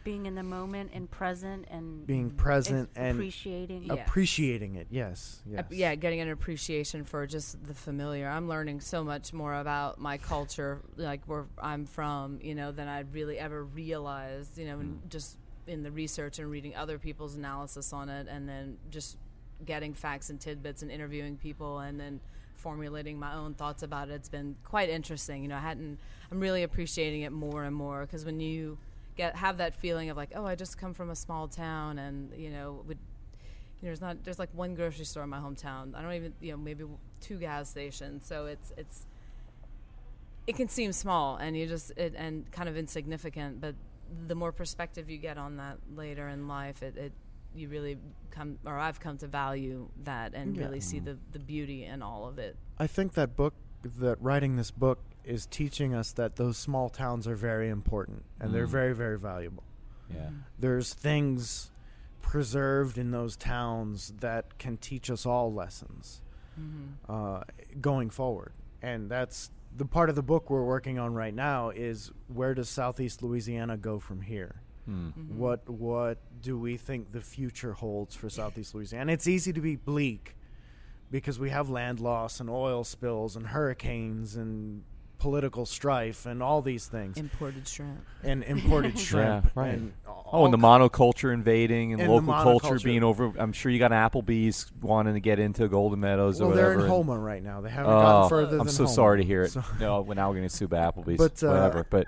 being in the moment and present and being ex- present and appreciating. Yeah. appreciating it. Yes, Uh, yeah, getting an appreciation for just the familiar. I'm learning so much more about my culture, like where I'm from, you know, than I'd really ever realized, you know, and just in the research and reading other people's analysis on it, and then just getting facts and tidbits and interviewing people, and then formulating my own thoughts about it. It's been quite interesting. You know, I hadn't. I'm really appreciating it more and more because when you get have that feeling of like, oh, I just come from a small town, and you know, would you know, there's not there's like one grocery store in my hometown. I don't even you know maybe two gas stations. So it's it's it can seem small and you just it, and kind of insignificant, but the more perspective you get on that later in life, it, it you really come or I've come to value that and Yeah. really see mm-hmm. the the beauty in all of it. I think that book, that writing this book, is teaching us that those small towns are very important and they're Mm. very, very valuable. Yeah. There's things preserved in those towns that can teach us all lessons uh, going forward. And that's the part of the book we're working on right now is where does Southeast Louisiana go from here? Hmm. What what do we think the future holds for Southeast Louisiana? And it's easy to be bleak because we have land loss and oil spills and hurricanes and political strife and all these things Imported shrimp. and imported shrimp. Yeah, right. And Oh, and the monoculture invading and, And local culture being over. I'm sure you got Applebee's wanting to get into Golden Meadows Well, or they're whatever. in Houma right now. They haven't Oh, gotten further I'm than so Houma. sorry to hear it. So- no, we're now going to sue Applebee's. But, uh, whatever. But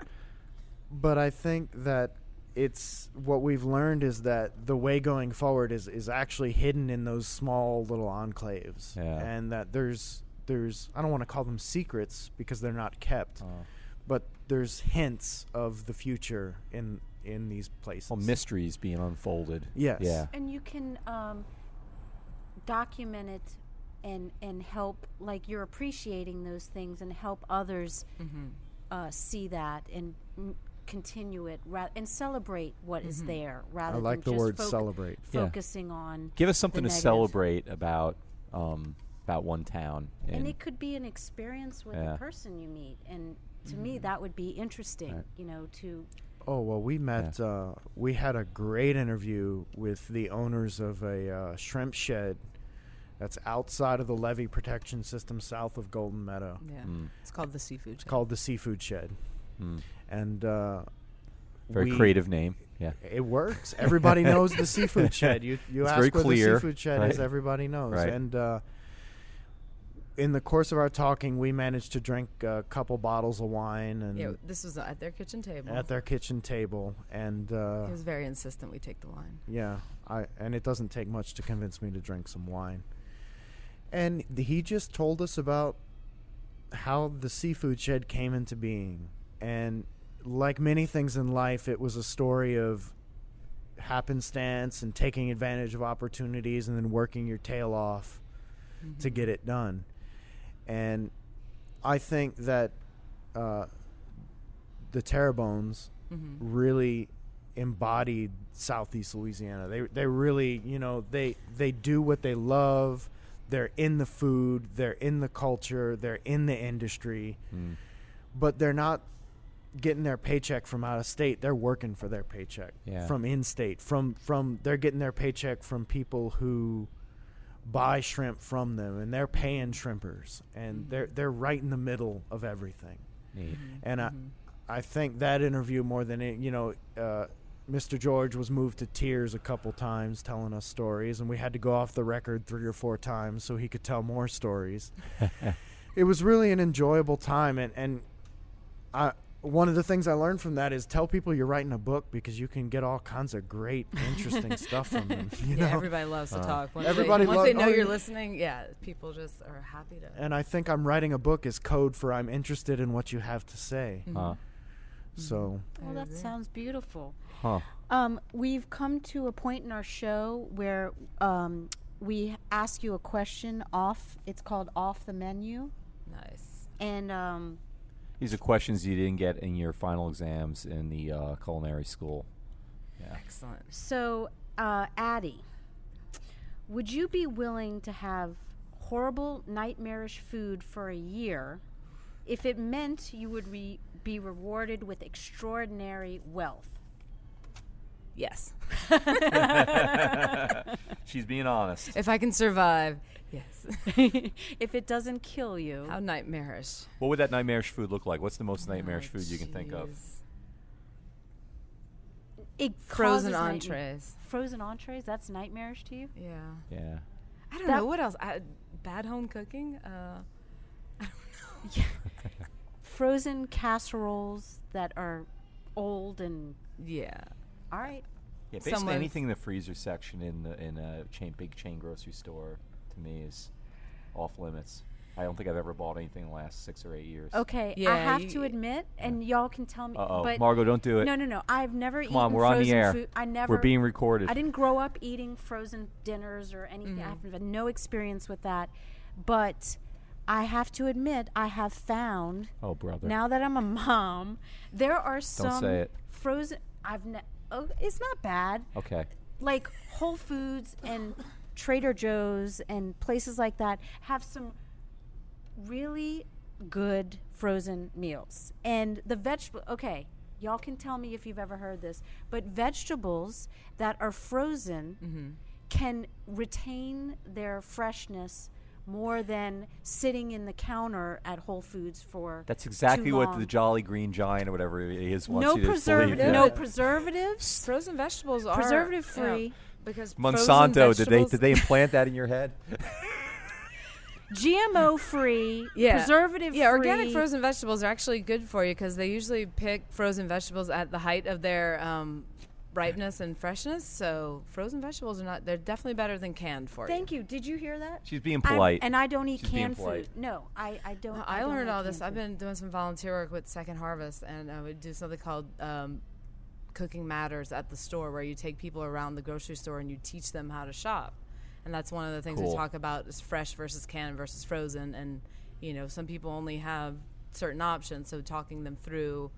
but I think that it's what we've learned is that the way going forward is is actually hidden in those small little enclaves, Yeah. and that there's there's I don't want to call them secrets because they're not kept, uh, but there's hints of the future in in these places. well, mysteries being unfolded. Yes. Yeah. and you can um, document it and and help like you're appreciating those things and help others uh, see that and m- continue it ra- and celebrate what is there rather I like the than just word foc- celebrate. Yeah. focusing on Give us something to negative. celebrate about um, about one town. and it could be an experience with Yeah. a person you meet and to me that would be interesting Right. you know to Oh well, we met. Uh, we had a great interview with the owners of a uh, shrimp shed that's outside of the levee protection system south of Golden Meadow. Yeah, Mm. it's called the seafood. It's called the Seafood Shed, Mm. and uh, Very we- creative name. Yeah. It works. Everybody knows the Seafood Shed. You you It's ask very where clear, the Seafood Shed is, everybody knows. Right. And uh, in the course of our talking, we managed to drink a couple bottles of wine and Yeah, this was at their kitchen table. at their kitchen table, and uh, he was very insistent we take the wine. Yeah, I and it doesn't take much to convince me to drink some wine. And he just told us about how the seafood shed came into being. And like many things in life, it was a story of happenstance and taking advantage of opportunities and then working your tail off to get it done. And I think that uh, the Terrebonnes hmm really embodied Southeast Louisiana. They they really, you know, they they do what they love. They're in the food, they're in the culture, they're in the industry, Mm. but they're not getting their paycheck from out of state. They're working for their paycheck Yeah. from in state. From from they're getting their paycheck from people who buy shrimp from them and they're paying shrimpers and Mhm. they're they're right in the middle of everything. Neat. And I, Mhm. I think that interview more than it, you know, uh, Mr. George was moved to tears a couple times telling us stories, and we had to go off the record three or four times so he could tell more stories. it was really an enjoyable time, and and I one of the things I learned from that is tell people you're writing a book because you can get all kinds of great, interesting stuff from them. You yeah, know, everybody loves to Uh, talk. Once everybody they, once lo- they know oh, you're listening, yeah, people just are happy to. and I think I'm writing a book is code for I'm interested in what you have to say. Mhm. Huh. So Well, that sounds beautiful. Huh. Um, we've come to a point in our show where um, we ask you a question off. It's called off the menu, Nice. and um, These are questions you didn't get in your final exams in the uh, culinary school. Yeah. Excellent. so uh, Addie, would you be willing to have horrible, nightmarish food for a year if it meant you would re- be rewarded with extraordinary wealth? Yes. She's being honest. if I can survive, yes. if it doesn't kill you, How nightmarish. What would that nightmarish food look like? What's the most nightmarish Oh, food you can think of? it Frozen causes nightma- entrees. Frozen entrees? That's nightmarish to you? Yeah. Yeah. I don't That- know what else. I, bad home cooking. Uh, I don't know. Frozen casseroles that are old and Yeah. all right. Yeah, basically Someone's- anything in the freezer section in the, in a chain big chain grocery store to me is off limits. I don't think I've ever bought anything in the last six or eight years. Okay, I have you- to admit, and y'all can tell me. Uh oh, but Margot, don't do it. no, no, no. I've never Come eaten on, we're on the frozen air. food. I never. We're being recorded. I didn't grow up eating frozen dinners or anything. Mm-hmm. I've had no experience with that, but I have to admit, I have found oh, brother. now that I'm a mom, there are some say it. frozen. I've ne- oh, it's not bad. okay. like Whole Foods and Trader Joe's and places like that have some really good frozen meals. And the vegetable, okay, y'all can tell me if you've ever heard this, but vegetables that are frozen mm-hmm. can retain their freshness more than sitting in the counter at Whole Foods for That's too exactly what the. Jolly Green Giant or whatever it is wants no you to preservative, believe. no Yeah. preservatives. Frozen vegetables are Preservative you know, free. Because Monsanto, did they did they implant that in your head? GMO free, Yeah. preservative free. Yeah, organic frozen vegetables are actually good for you because they usually pick frozen vegetables at the height of their um, ripeness and freshness. So frozen vegetables are not; they're definitely better than canned for you. Thank you. Did you hear that? She's being I'm- polite. and I don't eat She's canned food. No, I, I don't. you. I, I, don't learned all this. canned I've been doing some volunteer work with Second Harvest, and I would do something called um, Cooking Matters at the store, where you take people around the grocery store and you teach them how to shop. And that's one of the things Cool. we talk about is fresh versus canned versus frozen. And you know, some people only have certain options, so talking them through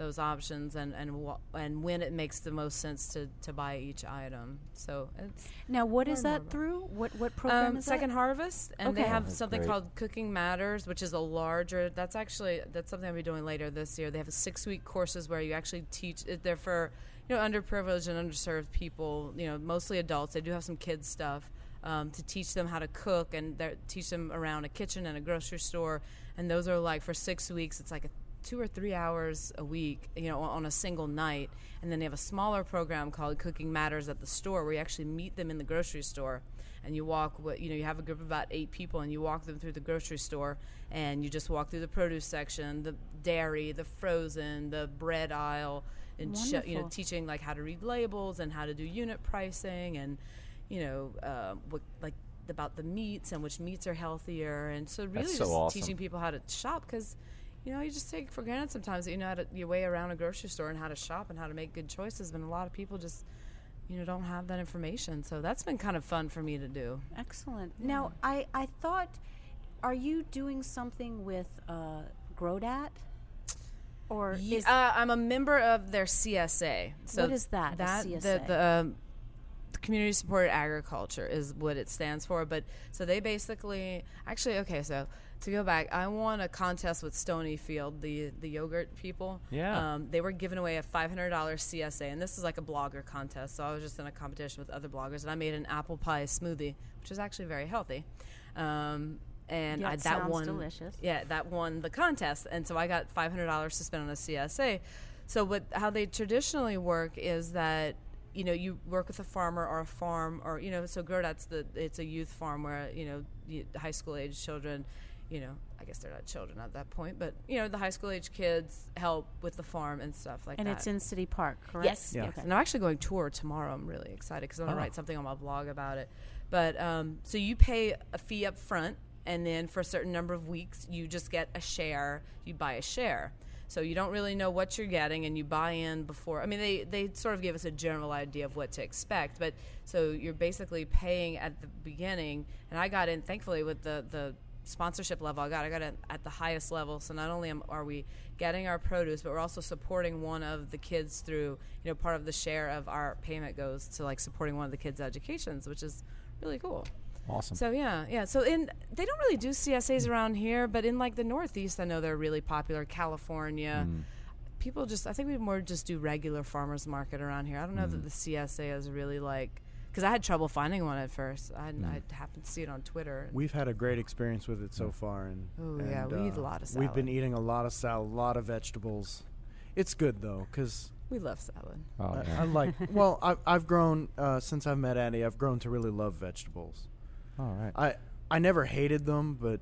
those options and and wh- and when it makes the most sense to, to buy each item. So it's Now, what is that about- through? What what program um, is Second that? Harvest, and they have That's something great. called Cooking Matters, which is a larger. That's actually that's something I'll be doing later this year. They have a six week courses where you actually teach. They're for you know underprivileged and underserved people. You know, mostly adults. They do have some kids stuff. Um, to teach them how to cook and they're- teach them around a kitchen and a grocery store, and those are like for six weeks. It's like a two or three hours a week, you know, on a single night. And then they have a smaller program called Cooking Matters at the store, where you actually meet them in the grocery store, and you walk. What you know, you have a group of about eight people, and you walk them through the grocery store, and you just walk through the produce section, the dairy, the frozen, the bread aisle, and show, you know, teaching like how to read labels and how to do unit pricing, and you know, uh, what like about the meats and which meats are healthier, and so really so just awesome. teaching people how to shop because you know you just take for granted sometimes that you know how to your way around a grocery store and how to shop and how to make good choices but a lot of people just you know don't have that information. So that's been kind of fun for me to do. Excellent. Now, I I thought, are you doing something with uh, Grow Dat? Or Ye- is uh, i'm a member of their csa so What is that, that the, the um, the community supported agriculture is what it stands for but so they basically actually okay so to go back i won a contest with stonyfield the the yogurt people Yeah. um, they were giving away a $500 csa and this is like a blogger contest so i was just in a competition with other bloggers and i made an apple pie smoothie which is actually very healthy um, and Yeah, I, that sounds won delicious. yeah, that won the contest, and so I got five hundred dollars to spend on a CSA. So, what how they traditionally work is that you know you work with a farmer or a farm or you know so Grow Dat's the it's a youth farm where you know high school age children, you know I guess they're not children at that point, but you know the high school age kids help with the farm and stuff like and that. And it's in City Park, correct? Yes, Yeah. yes. Okay. And I'm actually going tour tomorrow. I'm really excited because I'm going to Oh. write something on my blog about it. But um, so you pay a fee up front, and then for a certain number of weeks, you just get a share. You buy a share. So you don't really know what you're getting, and you buy in before. I mean, they they sort of gave us a general idea of what to expect, but so you're basically paying at the beginning. And I got in, thankfully, with the the sponsorship level I got. I got it at the highest level. So not only am, are we getting our produce, but we're also supporting one of the kids through, you know, part of the share of our payment goes to like supporting one of the kids' educations, which is really cool. Awesome. So yeah, yeah. So in they don't really do CSAs mm. around here, but in like the Northeast, I know they're really popular. California, mm. people just I think we more just do regular farmers market around here. I don't know that mm. the CSA is really like because I had trouble finding one at first. I, I happened to see it on Twitter. We've had a great experience with it so far, and Ooh, yeah, and, we eat a uh, lot of salad. We've been eating a lot of salad, a lot of vegetables. It's good though, because we love salad. Oh, I, yeah. I like. Well, I, I've grown uh, since I've met Andy. I've grown to really love vegetables. All right. I I never hated them, but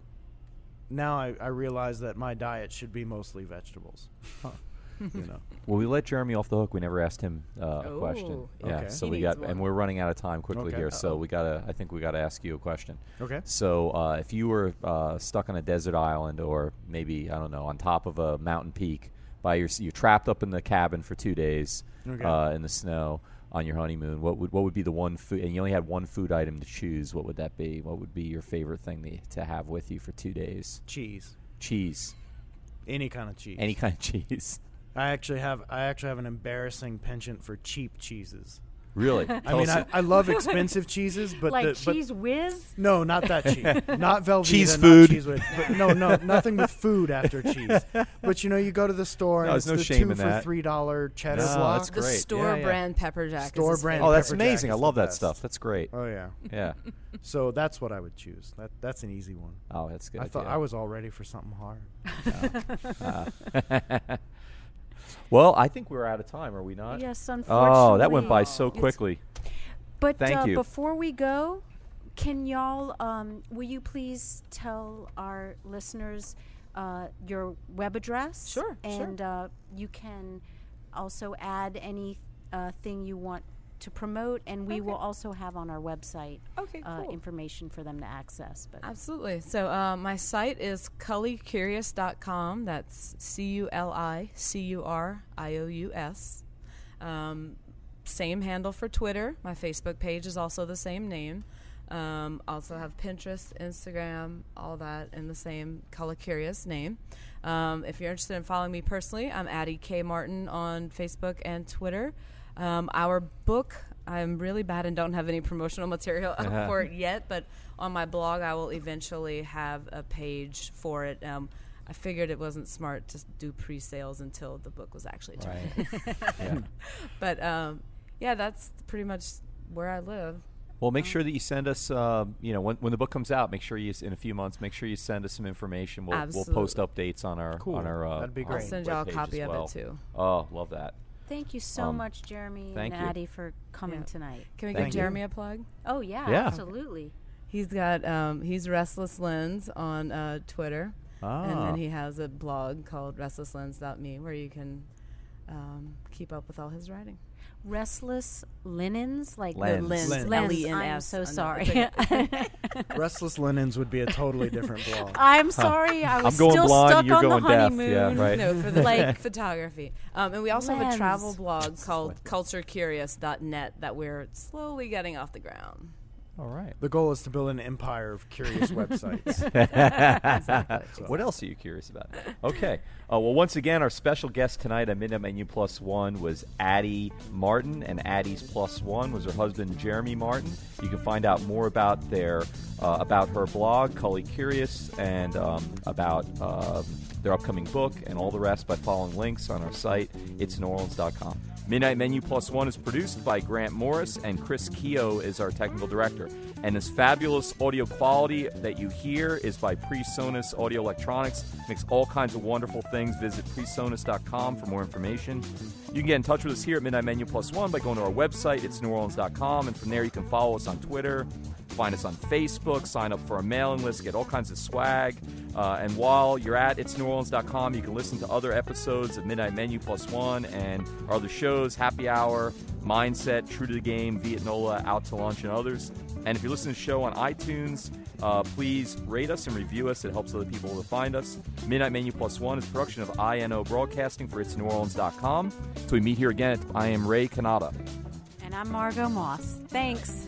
now I, I realize that my diet should be mostly vegetables. you know. Well, we let Jeremy off the hook. We never asked him uh, a question. Oh, Yeah, okay. so He we needs got, one. and we're running out of time quickly Okay. here. So we gotta. I think we gotta ask you a question. Okay. So, uh, if you were uh, stuck on a desert island, or maybe I don't know, on top of a mountain peak, by your you're trapped up in the cabin for two days Okay. uh, in the snow on your honeymoon, what would what would be the one food? And you only had one food item to choose. What would that be? What would be your favorite thing to, to have with you for two days? Cheese. Cheese, Any kind of cheese. any kind of cheese. I actually have I actually have an embarrassing penchant for cheap cheeses. Really? I mean, I, I love expensive cheeses, but like the, but Cheez Whiz. no, not that cheese. Not Velveeta. Cheese not food. cheese with, but no, no, nothing with food after cheese. But you know, you go to the store No, and it's no the shame two in for that. three dollar cheddar No, block. that's The great. Yeah, store yeah. brand pepper jack. Store is brand oh, that's Pepper Jack amazing. I love that best. stuff. That's great. Oh yeah. Yeah. So that's what I would choose. That that's an easy one. Oh, that's good. I thought. I was all ready for something hard. Ah. Well, I think we're out of time. Are we not? Yes, unfortunately. Oh, that went by so It's- quickly. But Thank uh, you. before we go, can y'all, um, will you please tell our listeners uh, your web address? Sure, sure. And uh, you can also add any uh, thing you want to promote, and we will also have on our website Okay, uh, information for them to access. But Absolutely. So uh, my site is culicurious.com. That's C U L I C U R I O U S. Um, same handle for Twitter. My Facebook page is also the same name. Um, also have Pinterest, Instagram, all that in the same Culicurious name. Um, if you're interested in following me personally, I'm Addie K Martin on Facebook and Twitter. Um, our book, I'm really bad and don't have any promotional material out for it yet, but on my blog, I will eventually have a page for it. Um, I figured it wasn't smart to do pre-sales until the book was actually turned. Right. yeah. But um, yeah, that's pretty much where I live. Well, make sure that you send us, uh, you know, when, when the book comes out, make sure you, s- in a few months, make sure you send us some information. We'll, we'll post updates on our, Cool. on our, uh, That'd be on I'll great. send y'all a copy as of well. it too. Oh, love that. Thank you so Um, much, Jeremy thank and you. Addie, for coming Yeah. tonight. Can we Thank give you. Jeremy a plug? Oh yeah, Yeah. absolutely. He's got um, he's Restless Lens on uh, Twitter, and Ah. then he has a blog called RestlessLens.me where you can um, keep up with all his writing. Restless linens, like Lens. the lens. Lens. lens. L-E-N-S. I'm so sorry. Restless Linens would be a totally different blog. I'm sorry. I was I'm going still blind, stuck you're on going the deaf. honeymoon. Yeah, right. No, for the Like- like photography. Um, and we also have a travel blog called CultureCurious.net that we're slowly getting off the ground. All right. The goal is to build an empire of curious websites. What else are you curious about? Okay. Uh, well, once again, our special guest tonight at Midnight Menu Plus One was Addie Martin, and Addie's Plus One was her husband Jeremy Martin. You can find out more about their uh, about her blog, Culicurious, and um, about um their upcoming book and all the rest by following links on our site. It's neworleans.com. Midnight Menu Plus One is produced by Grant Morris, and Chris Keogh is our technical director. And this fabulous audio quality that you hear is by PreSonus Audio Electronics. Makes all kinds of wonderful things. Visit presonus.com for more information. You can get in touch with us here at Midnight Menu Plus One by going to our website, it's neworleans.com, and from there you can follow us on Twitter, find us on Facebook, sign up for our mailing list, get all kinds of swag. Uh, and while you're at itsneworleans.com, you can listen to other episodes of Midnight Menu Plus One and our other shows, Happy Hour, Mindset, True to the Game, Vietnola, Out to Lunch, and others. And if you're listening to the show on iTunes, uh, please rate us and review us. It helps other people to find us. Midnight Menu Plus One is production of INO Broadcasting for itsneworleans.com. So we meet here again. I am Ray Cannata. and I'm Margot Moss. Thanks.